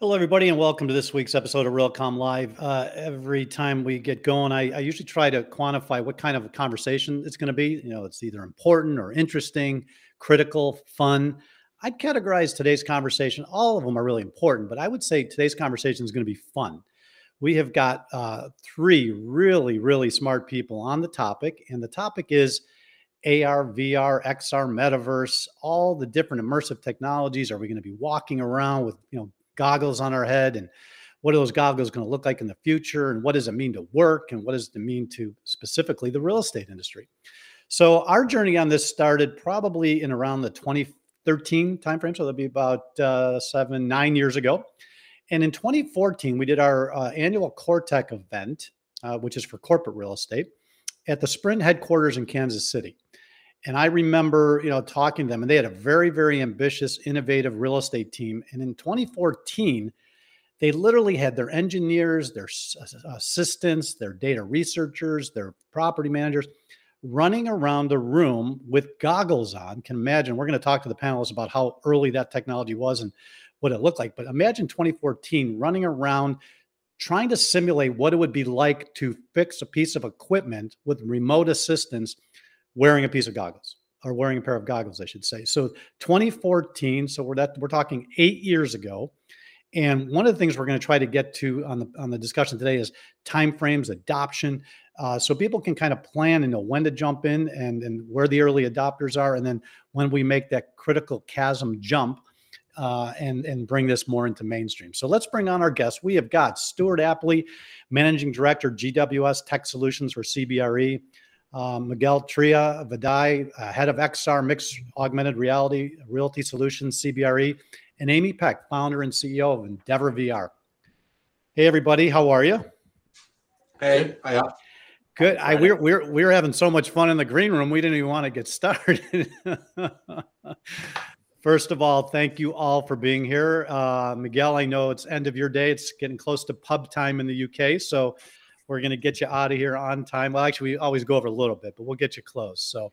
Hello, everybody, and welcome to this week's episode of Realcomm Live. Uh, every time we get going, I, I, usually try to quantify what kind of a conversation it's going to be. You know, it's either important or interesting, critical, fun. I'd categorize today's conversation. All of them are really important, but I would say today's conversation is going to be fun. We have got uh, three really, really smart people on the topic, and the topic is AR, VR, XR, metaverse, all the different immersive technologies. Are we going to be walking around with you know goggles on our head and what are those goggles going to look like in the future and what does it mean to work and what does it mean to specifically the real estate industry? So our journey on this started probably in around the 2013 timeframe so that'd be about uh, seven nine years ago. And in 2014 we did our uh, annual CoRETech event uh, which is for corporate real estate at the sprint headquarters in kansas city and I remember, you know, talking to them, and they had a very, very ambitious, innovative real estate team. And in 2014, they literally had their engineers, their uh, assistants, their data researchers, their property managers running around the room with goggles on. Can imagine. We're going to talk to the panelists about how early that technology was and what it looked like. But imagine 2014 running around trying to simulate what it would be like to fix a piece of equipment with remote assistance wearing a piece of goggles or wearing a pair of goggles, I should say. So 2014, so we're that we're talking eight years ago. And one of the things we're going to try to get to on the on the discussion today is timeframes, adoption, uh, so people can kind of plan and know when to jump in and and where the early adopters are, and then when we make that critical chasm jump. Uh, and and bring this more into mainstream. So let's bring on our guests. We have got Stuart Appley, Managing Director, GWS Tech Solutions for CBRE, um, Miguel Tria Vaday, uh, head of XR Mixed Augmented Reality Realty Solutions, CBRE, and Amy Peck, founder and CEO of Endeavor VR. Hey, everybody, how are you? Hey, hiya. Good. I we're we're we're having so much fun in the green room. We didn't even want to get started. First of all, thank you all for being here. Uh, Miguel, I know it's end of your day. It's getting close to pub time in the UK, so we're going to get you out of here on time. Well, actually, we always go over a little bit, but we'll get you close. So,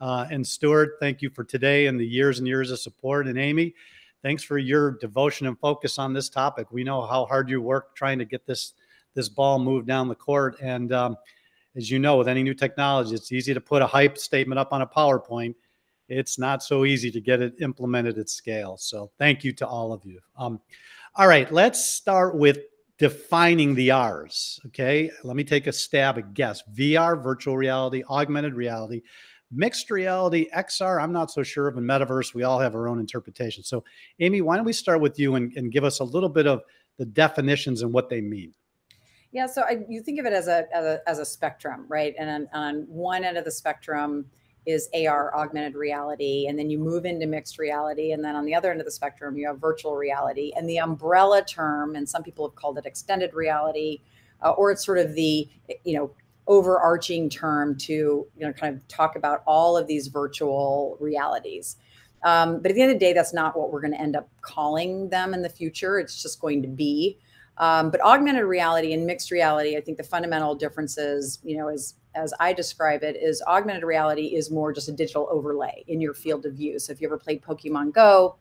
uh, and Stuart, thank you for today and the years and years of support. And Amy, thanks for your devotion and focus on this topic. We know how hard you work trying to get this this ball moved down the court. And um, as you know, with any new technology, it's easy to put a hype statement up on a PowerPoint. It's not so easy to get it implemented at scale. So, thank you to all of you. Um, all right, let's start with defining the R's. Okay, let me take a stab at guess. VR, virtual reality, augmented reality, mixed reality, XR. I'm not so sure of. a metaverse, we all have our own interpretation. So, Amy, why don't we start with you and, and give us a little bit of the definitions and what they mean? Yeah, so I, you think of it as a, as a as a spectrum, right? And on, on one end of the spectrum, is AR, augmented reality. And then you move into mixed reality. And then on the other end of the spectrum, you have virtual reality. And the umbrella term, and some people have called it extended reality, uh, or it's sort of the, you know, overarching term to, you know, kind of talk about all of these virtual realities. Um, but at the end of the day, that's not what we're going to end up calling them in the future. It's just going to be. Um, but augmented reality and mixed reality, I think the fundamental differences, you know, is as I describe it, is augmented reality is more just a digital overlay in your field of view. So if you ever played Pokemon Go,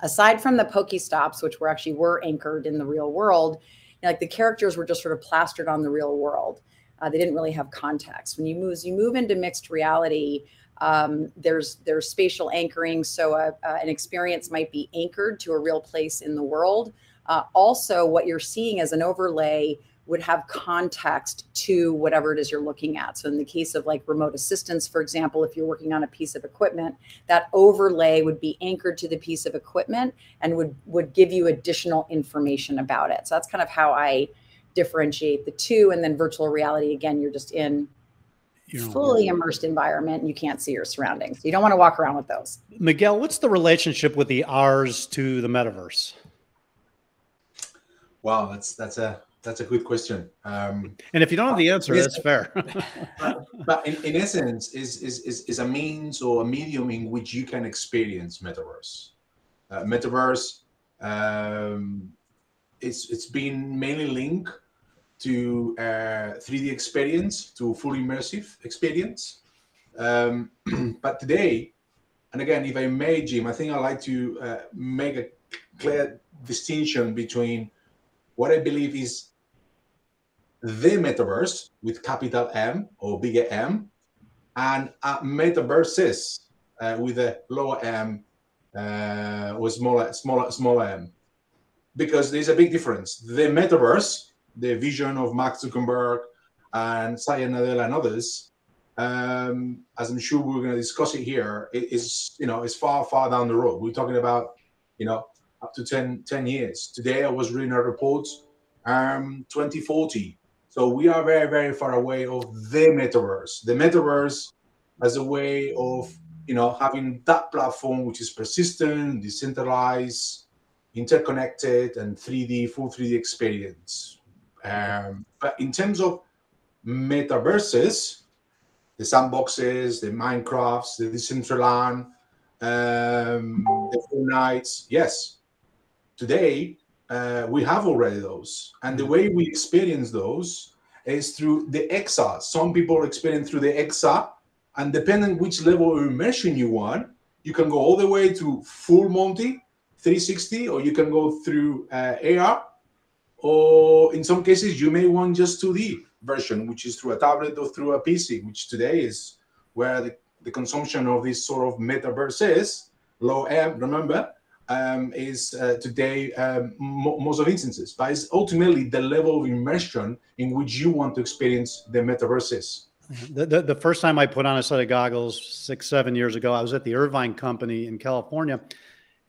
aside from the Pokestops, which were actually were anchored in the real world, you know, like the characters were just sort of plastered on the real world. Uh, they didn't really have context. When you move, you move into mixed reality. Um, there's there's spatial anchoring, so a, uh, an experience might be anchored to a real place in the world. Uh, also, what you're seeing as an overlay would have context to whatever it is you're looking at. So, in the case of like remote assistance, for example, if you're working on a piece of equipment, that overlay would be anchored to the piece of equipment and would would give you additional information about it. So that's kind of how I differentiate the two. And then virtual reality, again, you're just in fully immersed environment and you can't see your surroundings. You don't want to walk around with those. Miguel, what's the relationship with the R's to the metaverse? Wow, that's that's a that's a good question. Um, and if you don't have the answer, that's fair. but, but in, in, essence, is, is, is, is, a means or a medium in which you can experience metaverse. Uh, metaverse, um, it's, it's been mainly linked to uh, 3D experience, to full immersive experience. Um, but today, and again, if I may, Jim, I think I'd like to uh, make a clear distinction between what I believe is the metaverse with capital M or bigger M, and metaverses uh, with a lower M uh, or smaller, smaller, smaller M, because there's a big difference. The metaverse, the vision of Mark Zuckerberg and Satya Nadella and others, um, as I'm sure we're going to discuss it here, it is you know it's far far down the road. We're talking about you know up to 10, 10 years. Today I was reading a report, um, 2040 so we are very, very far away of the metaverse. The metaverse as a way of you know having that platform which is persistent, decentralized, interconnected, and 3D full 3D experience. Um, but in terms of metaverses, the sandboxes, the Minecrafts, the Decentraland, um, the Fortnites, yes. Today, uh, we have already those. And the way we experience those is through the XR. Some people experience through the XR, and depending which level of immersion you want, you can go all the way to full Monty 360, or you can go through uh, AR, or in some cases, you may want just 2D version, which is through a tablet or through a PC, which today is where the, the consumption of this sort of metaverse is low M, remember, um, is uh, today um, most of instances, but it's ultimately the level of immersion in which you want to experience the metaverses. The, the, the, first time I put on a set of goggles six, seven years ago, I was at the Irvine Company in California,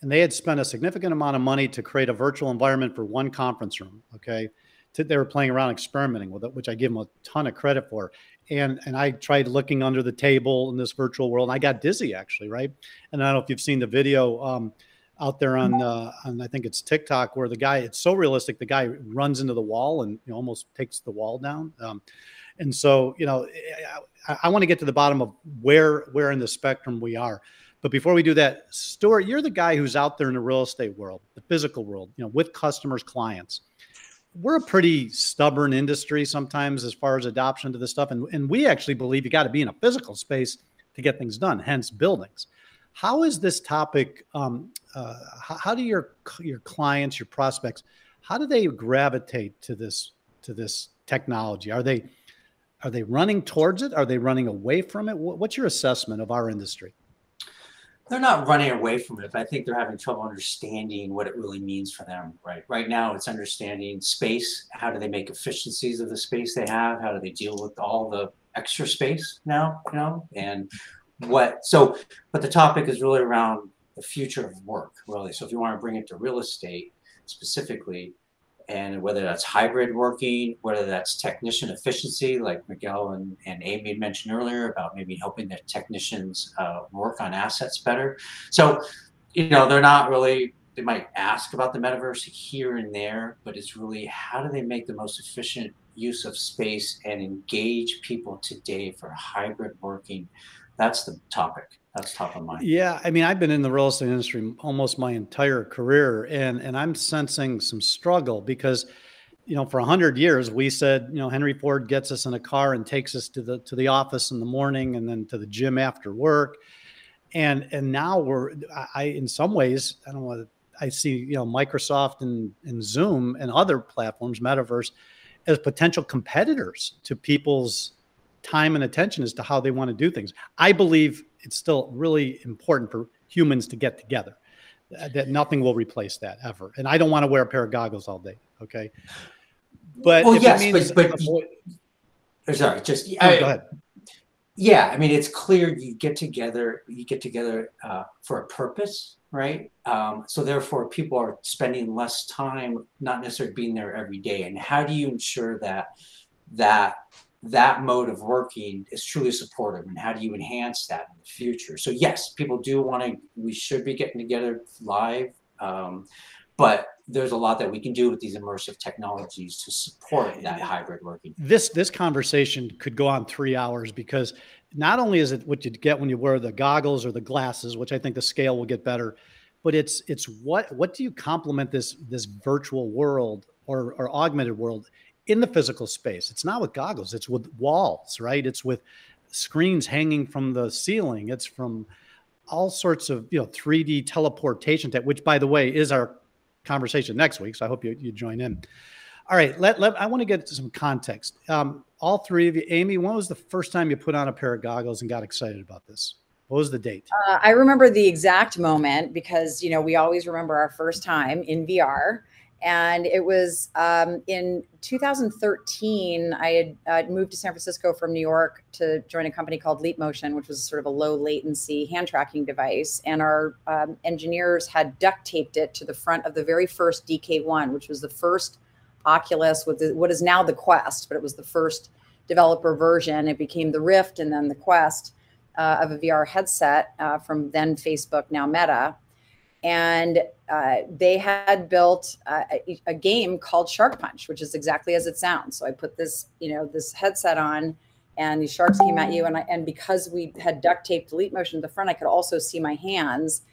and they had spent a significant amount of money to create a virtual environment for one conference room. Okay. They were playing around experimenting with it, which I give them a ton of credit for. And, and I tried looking under the table in this virtual world, and I got dizzy actually, right? And I don't know if you've seen the video. Um, out there on uh, on I think it's TikTok where the guy it's so realistic the guy runs into the wall and you know, almost takes the wall down. Um, and so you know I, I want to get to the bottom of where where in the spectrum we are. But before we do that, Stuart, you're the guy who's out there in the real estate world, the physical world, you know, with customers, clients. We're a pretty stubborn industry sometimes as far as adoption to this stuff. And, and we actually believe you got to be in a physical space to get things done, hence buildings. How is this topic? Um, uh, how, how, do your your clients, your prospects, how do they gravitate to this to this technology? Are they are they running towards it? Are they running away from it? What's your assessment of our industry? They're not running away from it, but I think they're having trouble understanding what it really means for them. Right. Right now, it's understanding space. How do they make efficiencies of the space they have? How do they deal with all the extra space now? You know, and what so but the topic is really around the future of work really. So if you want to bring it to real estate specifically and whether that's hybrid working whether that's technician efficiency like miguel and, and amy mentioned earlier about maybe helping the technicians uh, work on assets better. So you know they're not really they might ask about the metaverse here and there but it's really how do they make the most efficient use of space and engage people today for hybrid working that's the topic. That's top of mind. Yeah i mean i've been in the real estate industry almost my entire career and and i'm sensing some struggle because you know for 100 years we said you know henry ford gets us in a car and takes us to the to the office in the morning and then to the gym after work. And and now we're i in some ways i don't know i see you know microsoft and, and zoom and other platforms metaverse as potential competitors to people's time and attention as to how they want to do things. I believe it's still really important for humans to get together. That nothing will replace that ever. And I don't want to wear a pair of goggles all day. Okay. But well, yes, but, but sorry, just oh, I, go ahead. Yeah, I mean, it's clear you get together, you get together uh, for a purpose, right? Um, so therefore, people are spending less time, not necessarily being there every day. And how do you ensure that that that mode of working is truly supportive and how do you enhance that in the future? So yes people do want to we should be getting together live um, but there's a lot that we can do with these immersive technologies to support that hybrid working. This this conversation could go on three hours because not only is it what you get when you wear the goggles or the glasses which i think the scale will get better but it's it's what what do you complement this this virtual world or, or augmented world in the physical space. It's not with goggles, it's with walls, right? It's with screens hanging from the ceiling. It's from all sorts of, you know, 3D teleportation tech, which by the way is our conversation next week. So I hope you, you join in. All right, let, let I want to get to some context. Um, all three of you, Amy, when was the first time you put on a pair of goggles and got excited about this? What was the date? Uh, I remember the exact moment because you know we always remember our first time in VR, and it was um, in 2013. I had uh, moved to San Francisco from New York to join a company called Leap Motion, which was sort of a low latency hand tracking device, and our um, engineers had duct taped it to the front of the very first DK1, which was the first Oculus with the, what is now the Quest, but it was the first developer version. It became the Rift and then the Quest uh, of a VR headset uh, from then Facebook, now Meta. And uh, they had built a, a, game called Shark Punch, which is exactly as it sounds. So I put this, you know, this headset on, and these sharks came at you. And I, and because we had duct taped Leap Motion to the front, I could also see my hands.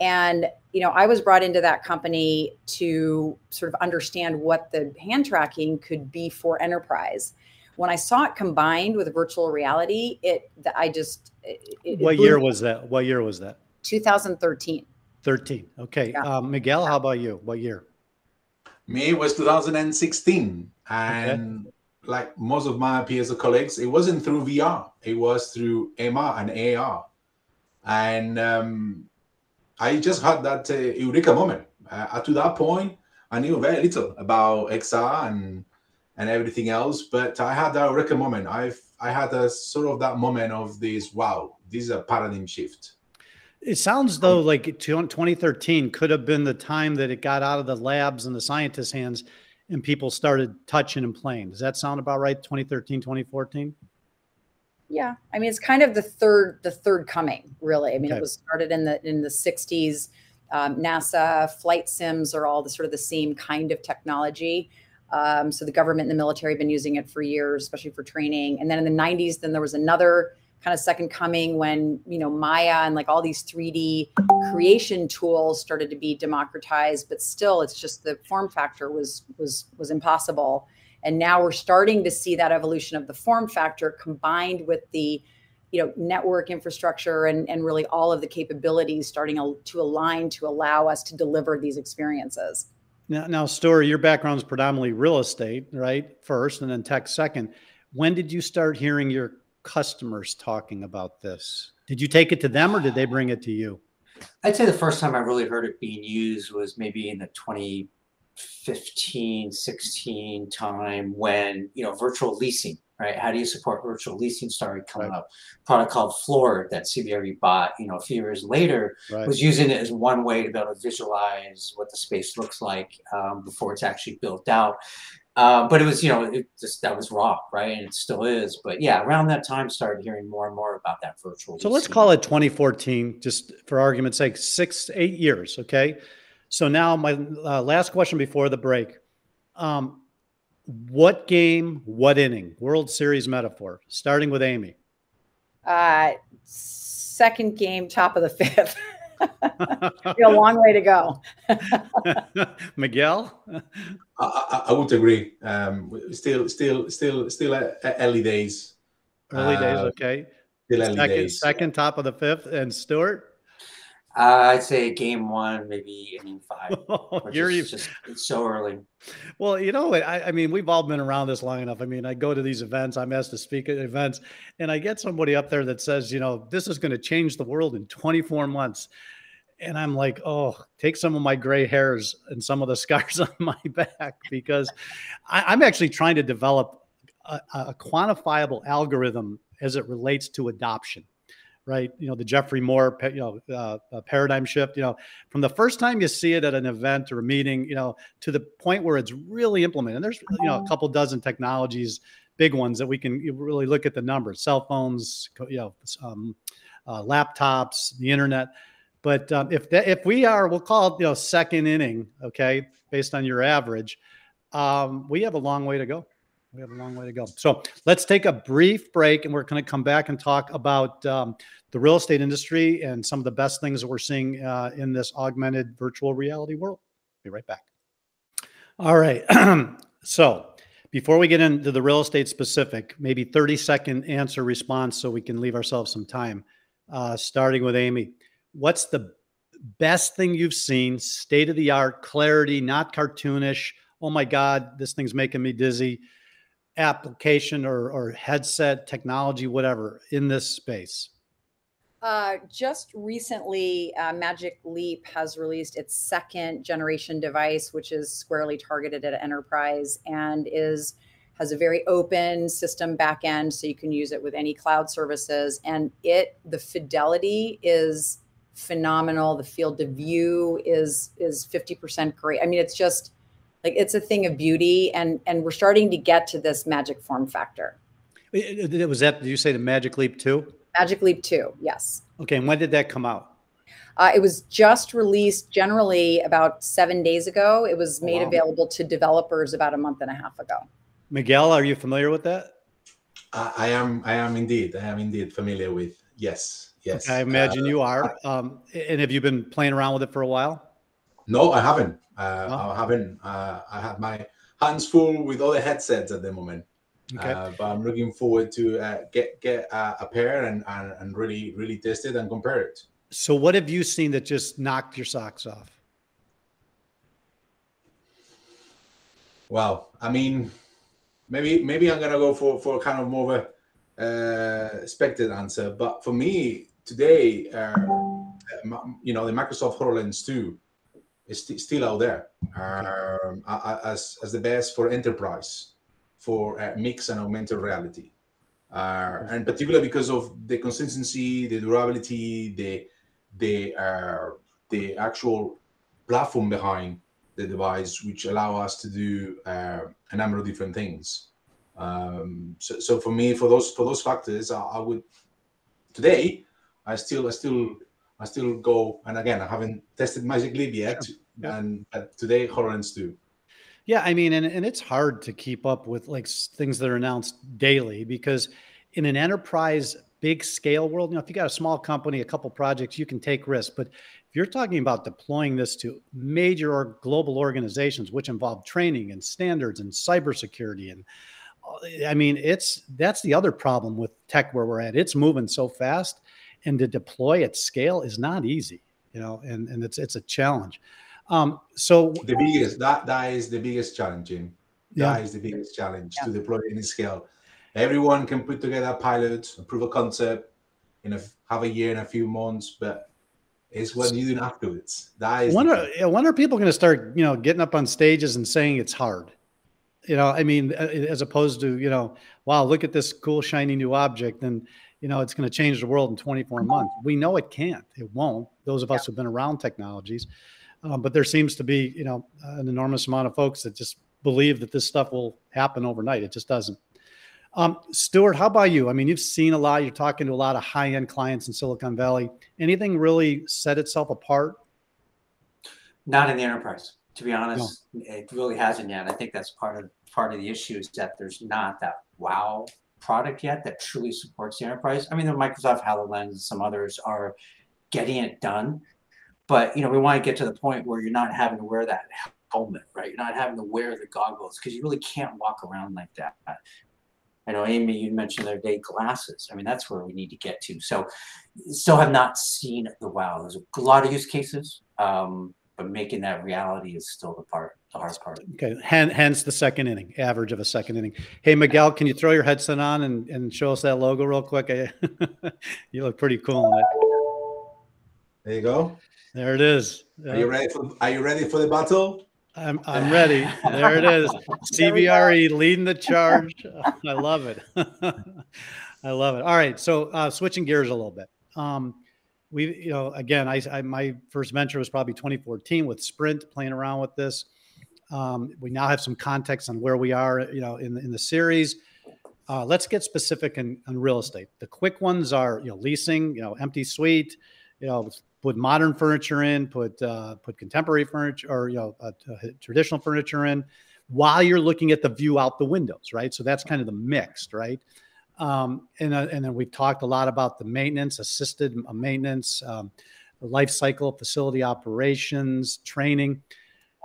And you know, I was brought into that company to sort of understand what the hand tracking could be for enterprise when I saw it combined with virtual reality, it I just it, it what year was that? What year was that? 2013. 13. Okay, yeah. um, Miguel, how about you? What year? Me it was 2016, and okay. like most of my peers or colleagues, it wasn't through VR. It was through MR and AR, and um, I just had that uh, eureka moment. Uh, to that point, I knew very little about XR and and everything else. But I had that eureka moment. I've I had a sort of that moment of this. Wow, this is a paradigm shift. It sounds though like 2013 could have been the time that it got out of the labs and the scientists' hands and people started touching and playing. Does that sound about right? 2013, 2014? Yeah. I mean, it's kind of the third, the third coming, really. I mean, okay. it was started in the in the 60s. Um, NASA flight sims are all the sort of the same kind of technology. Um, so the government and the military have been using it for years, especially for training. And then in the 90s, then there was another kind of second coming when you know Maya and like all these 3D creation tools started to be democratized, but still, it's just the form factor was was was impossible. And now we're starting to see that evolution of the form factor combined with the you know network infrastructure and and really all of the capabilities starting to align to allow us to deliver these experiences. Now, now, Stuart, your background is predominantly real estate, right? First, and then tech second. When did you start hearing your customers talking about this? Did you take it to them, or did they bring it to you? I'd say the first time I really heard it being used was maybe in the 2015, 16 time when you know virtual leasing right? How do you support virtual leasing started coming right. up? Product called Floored that CBRE bought, you know, a few years later right. was using it as one way to be able to visualize what the space looks like um, before it's actually built out. Uh, but it was, you know, it just that was raw, right? And it still is. But yeah, around that time, started hearing more and more about that virtual. So let's call it 2014, just for argument's sake, six, eight years. Okay. So now my uh, last question before the break. Um, what game, what inning? World Series metaphor, starting with Amy. Uh, second game, top of the fifth. a long way to go. Miguel, I, I, would agree. Um, still, still, still, still early days. Early days, uh, okay. Still early second, days. Second, top of the fifth, and Stuart. Uh, I'd say game one, maybe inning five. Oh, you're just it's so early. Well, you know, I, I mean, we've all been around this long enough. I mean, I go to these events, I'm asked to speak at events, and I get somebody up there that says, you know, this is going to change the world in 24 months. And I'm like, oh, take some of my gray hairs and some of the scars on my back because I, am actually trying to develop a, a quantifiable algorithm as it relates to adoption right? You know, the Geoffrey Moore, you know, uh, paradigm shift. You know, from the first time you see it at an event or a meeting, you know, to the point where it's really implemented. And there's you know a couple dozen technologies, big ones that we can really look at the numbers: cell phones, you know, um, uh, laptops, the internet. But um, if that, if we are, we'll call it you know second inning, okay, based on your average, um, we have a long way to go we have a long way to go. So let's take a brief break and we're going to come back and talk about um, the real estate industry and some of the best things that we're seeing uh, in this augmented virtual reality world. Be right back. All right. so before we get into the real estate specific, maybe 30 second answer response so we can leave ourselves some time. Uh, starting with Amy, what's the best thing you've seen, state of the art, clarity, not cartoonish. Oh my God, this thing's making me dizzy. Application or, or headset technology, whatever, in this space. Uh, just recently, uh, Magic Leap has released its second generation device, which is squarely targeted at enterprise and is has a very open system backend, so you can use it with any cloud services. And it, the fidelity is phenomenal. The field of view is is fifty percent great. I mean, it's just like it's a thing of beauty, and and we're starting to get to this magic form factor. It, it was that. Did you say the Magic Leap two? Magic Leap two, yes. Okay, and when did that come out? Uh, it was just released generally about seven days ago. It was made wow. available to developers about a month and a half ago. Miguel, are you familiar with that? Uh, I am. I am indeed. I am indeed familiar with. Yes. Yes. I imagine uh, you are. Um, and have you been playing around with it for a while? No, I haven't. Uh. I haven't. Uh, I have my hands full with other headsets at the moment. Okay. Uh, but I'm looking forward to uh, get get a pair and, and and really really test it and compare it. So, what have you seen that just knocked your socks off? Well, I mean, maybe maybe I'm gonna go for for kind of more of a uh, expected answer, but for me, today, uh, you know, the Microsoft HoloLens 2 is st- still out there um, as, as the best for enterprise for uh, mixed and augmented reality. Uh, and particularly because of the consistency, the durability, the the uh, the actual platform behind the device, which allow us to do uh, a number of different things. Um, so, so for me, for those for those factors, I, I would today I still, I still, I still go. And again, I haven't tested Magic Leap yet, yeah. and today HoloLens 2. Yeah, I mean, and, and it's hard to keep up with like things that are announced daily because in an enterprise big scale world, you know, if you got a small company, a couple projects, you can take risks. But if you're talking about deploying this to major or global organizations, which involve training and standards and cybersecurity and uh, I mean, it's that's the other problem with tech where we're at. It's moving so fast and to deploy at scale is not easy, you know, and, and it's it's a challenge. Um, so the biggest that that is the biggest challenge, Jim. Yeah. That is the biggest challenge yeah. to deploy any scale. Everyone can put together a pilot, a proof of concept, in a have a year and a few months, but it's what you do afterwards. That is when are, when are people going to start, you know, getting up on stages and saying it's hard? You know, I mean, as opposed to, you know, wow, look at this cool shiny new object, and you know, it's going to change the world in 24 months. We know it can't. It won't. Those of us who've been around technologies, um, but there seems to be, you know, an enormous amount of folks that just believe that this stuff will happen overnight. It just doesn't. Um, Stuart, how about you? I mean, you've seen a lot. You're talking to a lot of high-end clients in Silicon Valley. Anything really set itself apart? Not in the enterprise, to be honest. No. It really hasn't yet. I think that's part of part of the issue is that there's not that wow product yet that truly supports the enterprise. I mean, the Microsoft HoloLens and some others are getting it done, but you know, we want to get to the point where you're not having to wear that helmet, right? You're not having to wear the goggles because you really can't walk around like that. I know Amy, you mentioned the other day glasses. I mean, that's where we need to get to. So, still have not seen the wow. There's a lot of use cases. Um, but making that reality is still the part, the hard part. Okay, hence the second inning, average of a second inning. Hey, Miguel, can you throw your headset on and, and show us that logo real quick? you look pretty cool in it. There you go. There it is. Are you ready for? Are you ready for the battle? I'm I'm ready. There it is. CBRE leading the charge. I love it. I love it. All right, so uh, switching gears a little bit. Um, we, you know, again, I, I, my first venture was probably 2014 with Sprint, playing around with this. Um, we now have some context on where we are, you know, in the, in the series. Uh, let's get specific in, real estate. The quick ones are, you know, leasing, you know, empty suite, you know, put modern furniture in, put uh, put contemporary furniture or you know, uh, traditional furniture in, while you're looking at the view out the windows, right? So that's kind of the mixed, right? Um, and, uh, and then we've talked a lot about the maintenance, assisted uh, maintenance, um, life cycle, facility operations, training.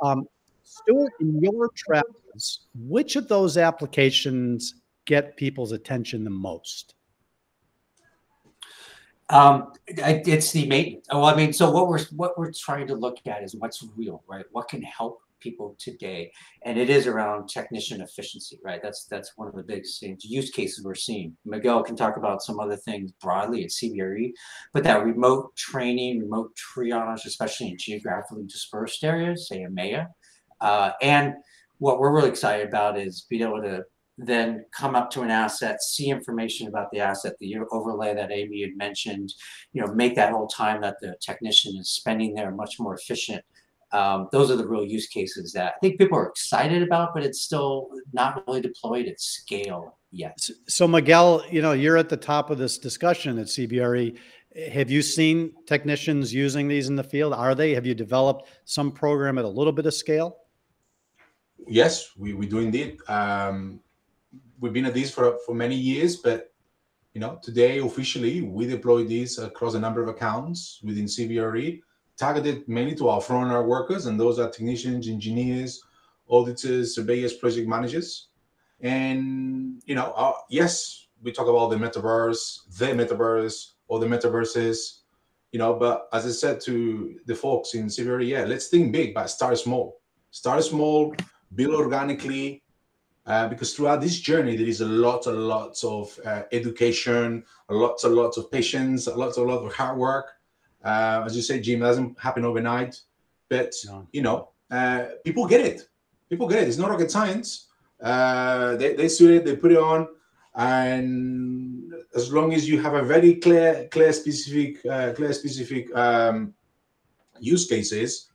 Um, Stuart, in your travels, which of those applications get people's attention the most? Um, it's the maintenance. Oh, I mean, so what we're what we're trying to look at is what's real, right? What can help people today, and it is around technician efficiency, right? That's that's one of the big things, use cases we're seeing. Miguel can talk about some other things broadly at CBRE, but that remote training, remote triage, especially in geographically dispersed areas, say EMEA, uh, and what we're really excited about is being able to then come up to an asset, see information about the asset, the overlay that Amy had mentioned, you know, make that whole time that the technician is spending there much more efficient. Um, those are the real use cases that I think people are excited about, but it's still not really deployed at scale yet. So, Miguel, you know, you're at the top of this discussion at CBRE. Have you seen technicians using these in the field? Are they? Have you developed some program at a little bit of scale? Yes, we, we do indeed. Um, we've been at this for for many years, but you know, today officially we deploy this across a number of accounts within CBRE, targeted mainly to our frontline workers, and those are technicians, engineers, auditors, surveyors, project managers. And you know, uh, yes, we talk about the metaverse, the metaverse, or the metaverses, you know. But as I said to the folks in CBRE, yeah, let's think big, but start small. Start small, build organically, uh, because throughout this journey there is a lot a lots of uh, education a lots a lots of patience a lots a lot of hard work uh, as you say jim doesn't happen overnight but no. you know uh, people get it people get it it's not rocket science uh, they, they see it they put it on and as long as you have a very clear clear specific clear specific um, use cases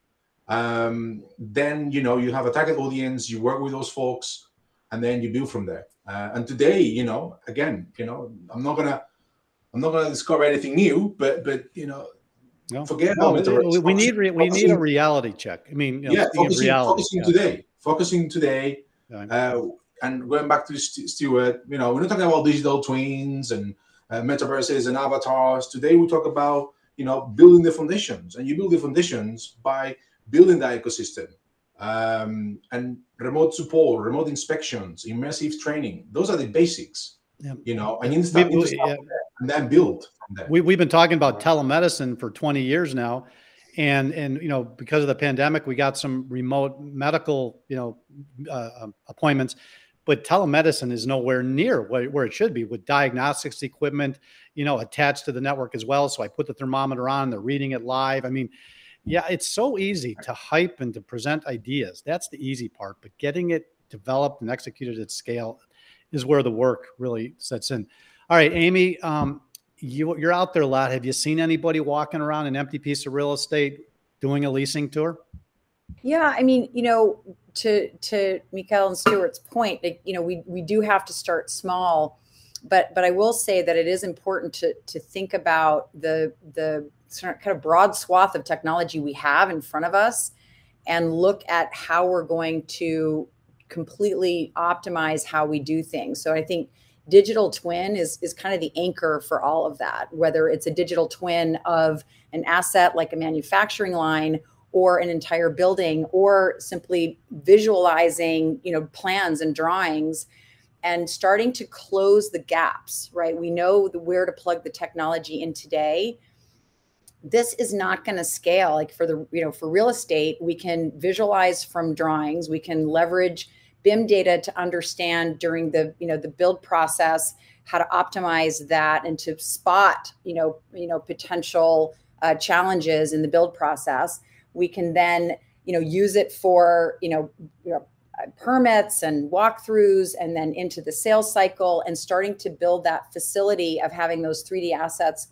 um, then you know you have a target audience you work with those folks and then you build from there. Uh, and today, you know, again, you know, I'm not gonna, I'm not gonna discover anything new, but but you know, no. forget no, we, we need re, we need a reality check. I mean, you know, yeah, focusing, reality, focusing yeah. today, focusing today, uh, and going back to St- Stuart, you know, we're not talking about digital twins and uh, metaverses and avatars. Today, we talk about you know building the foundations, and you build the foundations by building that ecosystem um, and remote support, remote inspections, immersive training. Those are the basics. Yeah. You know, and, you start, we, yeah. And then build from there. We, we've been talking about telemedicine for 20 years now. And, and, you know, because of the pandemic, we got some remote medical, you know, uh, um, appointments, but telemedicine is nowhere near where it should be with diagnostics equipment, you know, attached to the network as well. So I put the thermometer on, they're reading it live. I mean, yeah, it's so easy to hype and to present ideas. That's the easy part, but getting it developed and executed at scale is where the work really sets in. All right, Amy, um, you, you're out there a lot. Have you seen anybody walking around an empty piece of real estate doing a leasing tour? Yeah, I mean, you know, to to Miguel and Stuart's point, you know, we we do have to start small, but but I will say that it is important to to think about the the kind of broad swath of technology we have in front of us and look at how we're going to completely optimize how we do things. So I think digital twin is is kind of the anchor for all of that whether it's a digital twin of an asset like a manufacturing line or an entire building or simply visualizing you know plans and drawings and starting to close the gaps right? We know the, where to plug the technology in today. This is not going to scale. Like for the you know for real estate we can visualize from drawings. We can leverage bim data to understand during the you know the build process how to optimize that and to spot you know you know potential uh, challenges in the build process. We can then you know use it for you know, you know permits and walkthroughs and then into the sales cycle and starting to build that facility of having those 3d assets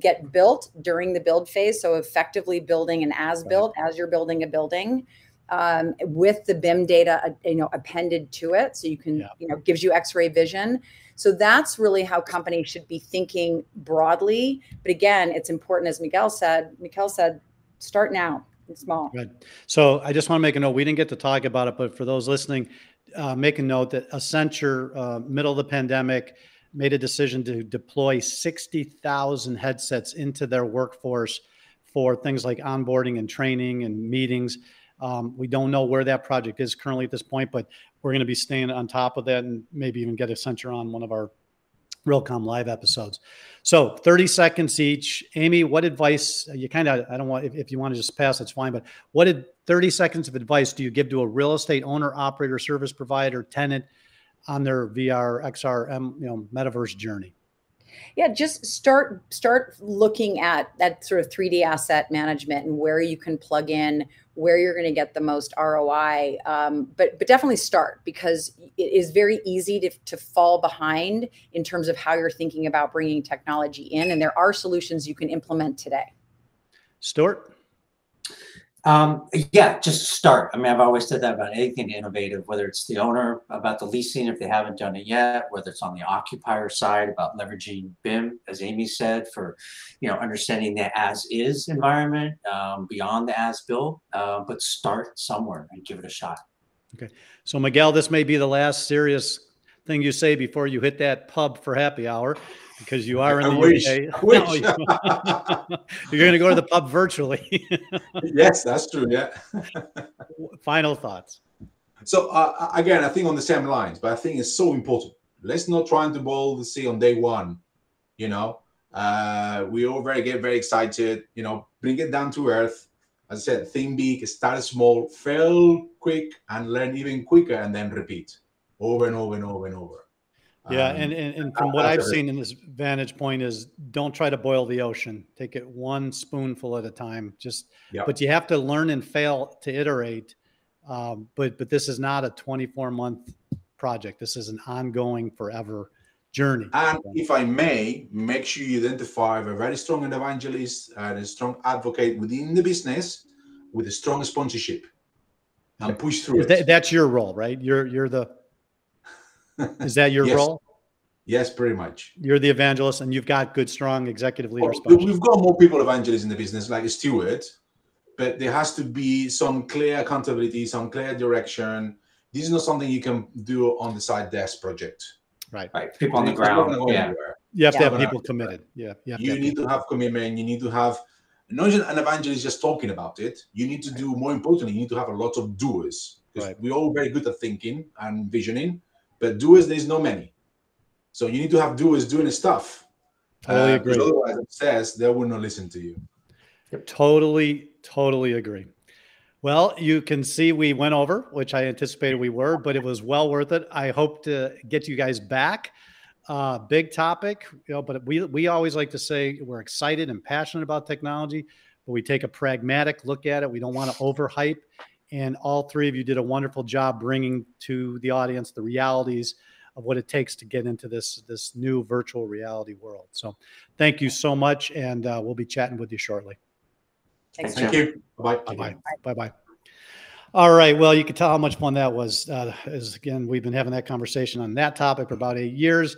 get built during the build phase. So effectively building an as built as you're building a building um, with the BIM data, uh, you know, appended to it. So you can, yeah. you know, gives you X-ray vision. So that's really how companies should be thinking broadly. But again, it's important, as Miguel said. Miguel said, start now. Small. Good. So I just want to make a note. We didn't get to talk about it, but for those listening, uh, make a note that Accenture, uh, middle of the pandemic, made a decision to deploy 60,000 headsets into their workforce for things like onboarding and training and meetings. Um, we don't know where that project is currently at this point, but we're going to be staying on top of that and maybe even get Accenture on one of our Realcomm live episodes. So 30 seconds each. Amy, what advice you kind of, I don't want, if, if you want to just pass, that's fine, but what did 30 seconds of advice do you give to a real estate owner, operator, service provider, tenant on their VR, XR, you know, metaverse journey? yeah just start start looking at that sort of 3d asset management and where you can plug in where you're going to get the most roi um, but but definitely start because it is very easy to, to fall behind in terms of how you're thinking about bringing technology in and there are solutions you can implement today. Stuart um, yeah, just start. I mean, I've always said that about anything innovative, whether it's the owner about the leasing, if they haven't done it yet, whether it's on the occupier side about leveraging BIM, as Amy said, for you know understanding the as is environment um, beyond the as built. Uh, but start somewhere and give it a shot. Okay, so Miguel, this may be the last serious thing you say before you hit that pub for happy hour because you are in the wish, UK. Wish. you're going to go to the pub virtually. yes, that's true. Yeah. Final thoughts. So uh, again, I think on the same lines, but I think it's so important. Let's not try to boil the sea on day one. You know, uh, we all very get very excited. You know, bring it down to earth. As I said, think big, start small, fail quick, and learn even quicker, and then repeat over and over and over and over. Yeah, um, and, and, and from what I've seen in this vantage point is don't try to boil the ocean. Take it one spoonful at a time. Just, yep. but you have to learn and fail to iterate. Um, but but this is not a 24 month project. This is an ongoing, forever journey. And if I may, make sure you identify a very strong evangelist and a strong advocate within the business with a strong sponsorship and push through that, That's your role, right? You're you're the is that your yes. role? Yes, pretty much. You're the evangelist, and you've got good, strong executive leaders. Well, we've got more people evangelists in the business, like Stuart, but there has to be some clear accountability, some clear direction. This is not something you can do on the side desk project. Right. Right. People on the ground. Yeah. Anywhere. You have yeah. to have people committed. Yeah. You, you need people. to have commitment. You need to have not just an evangelist just talking about it. You need to right. do more importantly, you need to have a lot of doers. Because right. we're all very good at thinking and visioning but doers, there's no many. So you need to have doers doing the stuff. Totally uh, agree. Otherwise, it says they will not listen to you. Totally, totally agree. Well, you can see we went over, which I anticipated we were, but it was well worth it. I hope to get you guys back. Uh, big topic, you know, but we we always like to say we're excited and passionate about technology, but we take a pragmatic look at it. We don't want to overhype and all three of you did a wonderful job bringing to the audience the realities of what it takes to get into this this new virtual reality world. So, thank you so much, and uh, we'll be chatting with you shortly. Thanks. Thank you. Bye bye. Bye bye. All right. Well, you can tell how much fun that was. Uh, as again, we've been having that conversation on that topic for about eight years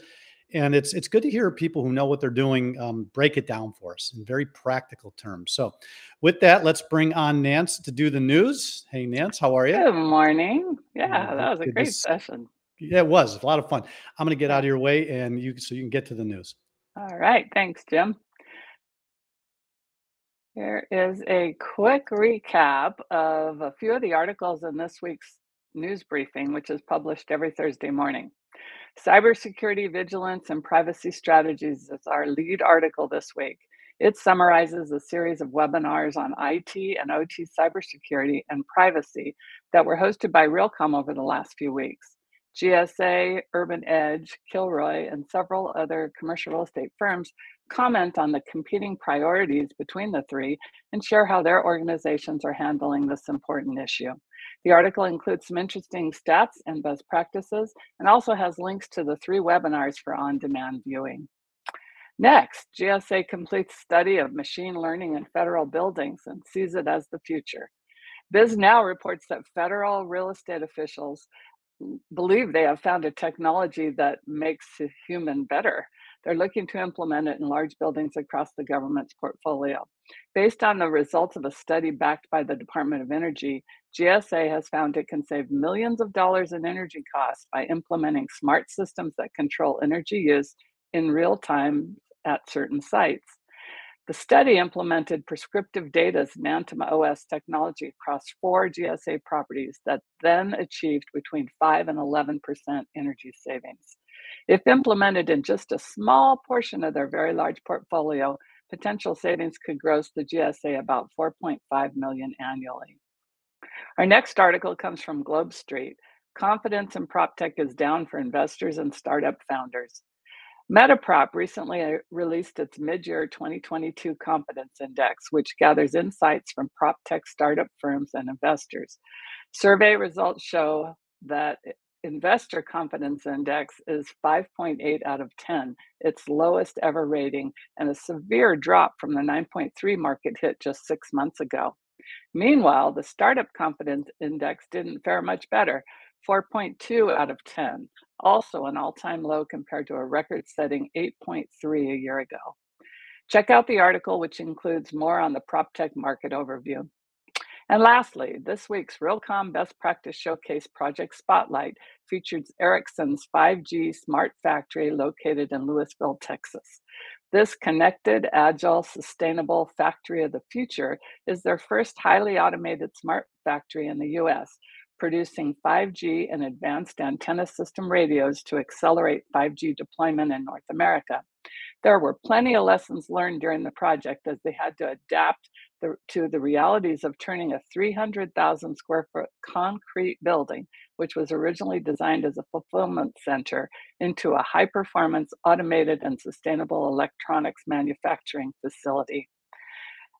and it's it's good to hear people who know what they're doing um, break it down for us in very practical terms. So, with that, let's bring on Nance to do the news. Hey, Nance, how are you? Good morning. Yeah, that was a great session. Yeah, it was a lot of fun. I'm going to get out of your way, and you so you can get to the news. All right, thanks, Jim. Here is a quick recap of a few of the articles in this week's news briefing, which is published every Thursday morning. Cybersecurity Vigilance and Privacy Strategies is our lead article this week. It summarizes a series of webinars on IT and OT cybersecurity and privacy that were hosted by Realcomm over the last few weeks. GSA, Urban Edge, Kilroy, and several other commercial real estate firms comment on the competing priorities between the three and share how their organizations are handling this important issue. The article includes some interesting stats and best practices and also has links to the three webinars for on-demand viewing. Next, GSA completes study of machine learning in federal buildings and sees it as the future. Bisnow reports that federal real estate officials believe they have found a technology that makes a human better. They're looking to implement it in large buildings across the government's portfolio. Based on the results of a study backed by the Department of Energy, GSA has found it can save millions of dollars in energy costs by implementing smart systems that control energy use in real time at certain sites. The study implemented prescriptive data's Nantum OS technology across four GSA properties that then achieved between 5 and 11% energy savings. If implemented in just a small portion of their very large portfolio, potential savings could gross the GSA about 4.5 million annually. Our next article comes from Globe Street. Confidence in prop tech is down for investors and startup founders. Metaprop recently uh, released its mid-year 2022 confidence index, which gathers insights from prop tech startup firms and investors. Survey results show that investor confidence index is 5.8 out of 10, its lowest ever rating, and a severe drop from the 9.3 market hit just six months ago. Meanwhile, the startup confidence index didn't fare much better, 4.2 out of 10, also an all time low compared to a record setting 8.3 a year ago. Check out the article, which includes more on the prop tech market overview. And lastly, this week's Realcomm Best Practice Showcase Project Spotlight featured Ericsson's 5G smart factory located in Lewisville, Texas. This connected, agile, sustainable factory of the future is their first highly automated smart factory in the US, producing 5G and advanced antenna system radios to accelerate 5G deployment in North America. There were plenty of lessons learned during the project as they had to adapt the, to the realities of turning a 300,000 square foot concrete building, which was originally designed as a fulfillment center, into a high performance, automated, and sustainable electronics manufacturing facility.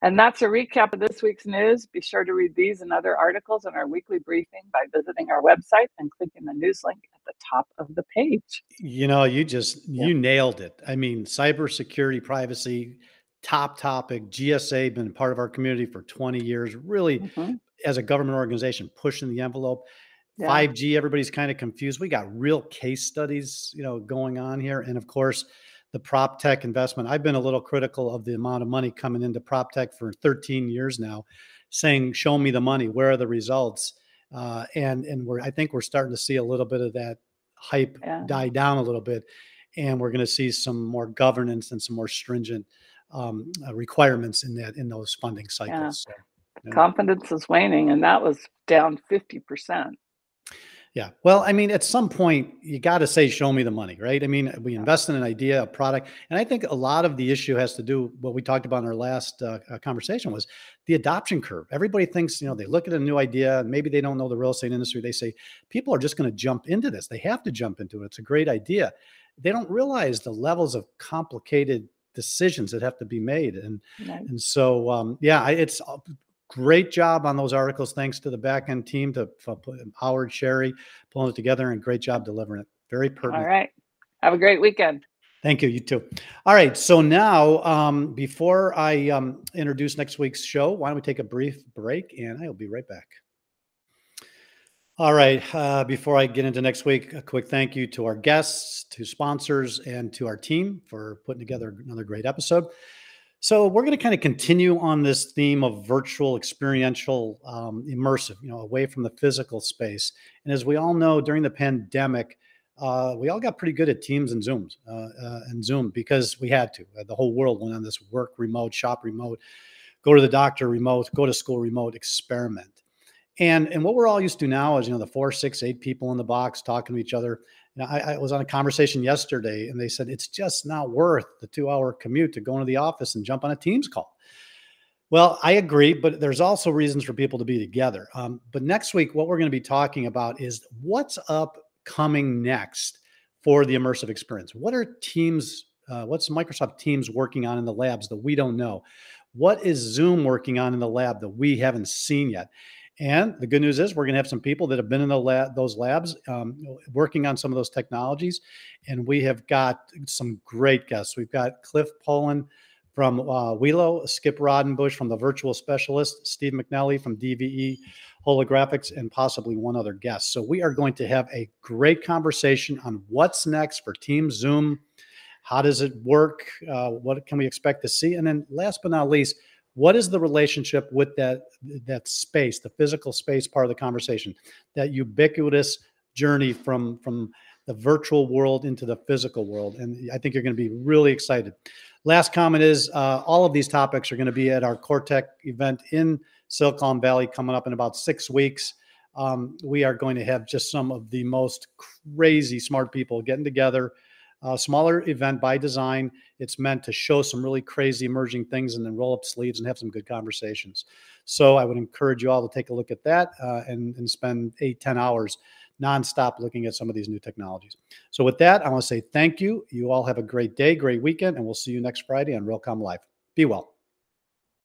And that's a recap of this week's news. Be sure to read these and other articles in our weekly briefing by visiting our website and clicking the news link at the top of the page. You know, you just yeah. you nailed it. I mean, cybersecurity, privacy, top topic. GSA been part of our community for 20 years, really mm-hmm. as a government organization pushing the envelope. Yeah. 5G, everybody's kind of confused. We got real case studies, you know, going on here. And of course, the prop tech investment. I've been a little critical of the amount of money coming into prop tech for 13 years now, saying, "Show me the money. Where are the results?" Uh, and and we're I think we're starting to see a little bit of that hype yeah. die down a little bit, and we're going to see some more governance and some more stringent um, uh, requirements in that in those funding cycles. Yeah. So, you know. Confidence is waning, and that was down 50 percent. Yeah. Well, I mean, at some point, you got to say, show me the money, right? I mean, we invest in an idea, a product. And I think a lot of the issue has to do what we talked about in our last uh, uh, conversation was the adoption curve. Everybody thinks, you know, they look at a new idea, maybe they don't know the real estate industry. They say, people are just going to jump into this. They have to jump into it. It's a great idea. They don't realize the levels of complicated decisions that have to be made and and so um, yeah it's a great job on those articles. Thanks to the back end team, to Howard, Sherry, pulling it together, and great job delivering it. Very pertinent. All right. Have a great weekend. Thank you. You too. All right. So now, um, before I um, introduce next week's show, why don't we take a brief break and I'll be right back. All right. Uh, before I get into next week, a quick thank you to our guests, to sponsors, and to our team for putting together another great episode. So we're going to kind of continue on this theme of virtual, experiential, um, immersive, you know, away from the physical space. And as we all know, during the pandemic, uh, we all got pretty good at Teams and Zooms uh, uh, and Zoom because we had to. Uh, the whole world went on this work remote, shop remote, go to the doctor remote, go to school remote, experiment. And and what we're all used to now is you know the four, six, eight people in the box talking to each other. You know, I, I, was on a conversation yesterday, and they said it's just not worth the two-hour commute to go into the office and jump on a Teams call. Well, I agree, but there's also reasons for people to be together. Um, but next week, what we're going to be talking about is what's up coming next for the immersive experience. What are Teams? Uh, what's Microsoft Teams working on in the labs that we don't know? What is Zoom working on in the lab that we haven't seen yet? And the good news is we're going to have some people that have been in the lab, those labs um, working on some of those technologies. And we have got some great guests. We've got Cliff Poland from uh, Welo, Skip Rodenbush from the Virtual Specialist, Steve McNally from DVE Holographics, and possibly one other guest. So we are going to have a great conversation on what's next for Team Zoom. How does it work? Uh, what can we expect to see? And then last but not least, what is the relationship with that that space the physical space part of the conversation that ubiquitous journey from from the virtual world into the physical world and i think you're going to be really excited last comment is uh, all of these topics are going to be at our CoRETech event in silicon valley coming up in about six weeks Um, we are going to have just some of the most crazy smart people getting together. A smaller event by design. It's meant to show some really crazy emerging things and then roll up sleeves and have some good conversations. So I would encourage you all to take a look at that uh, and, and spend eight, 10 hours nonstop looking at some of these new technologies. So with that, I want to say thank you. You all have a great day, great weekend, and we'll see you next Friday on Realcomm Live. Be well.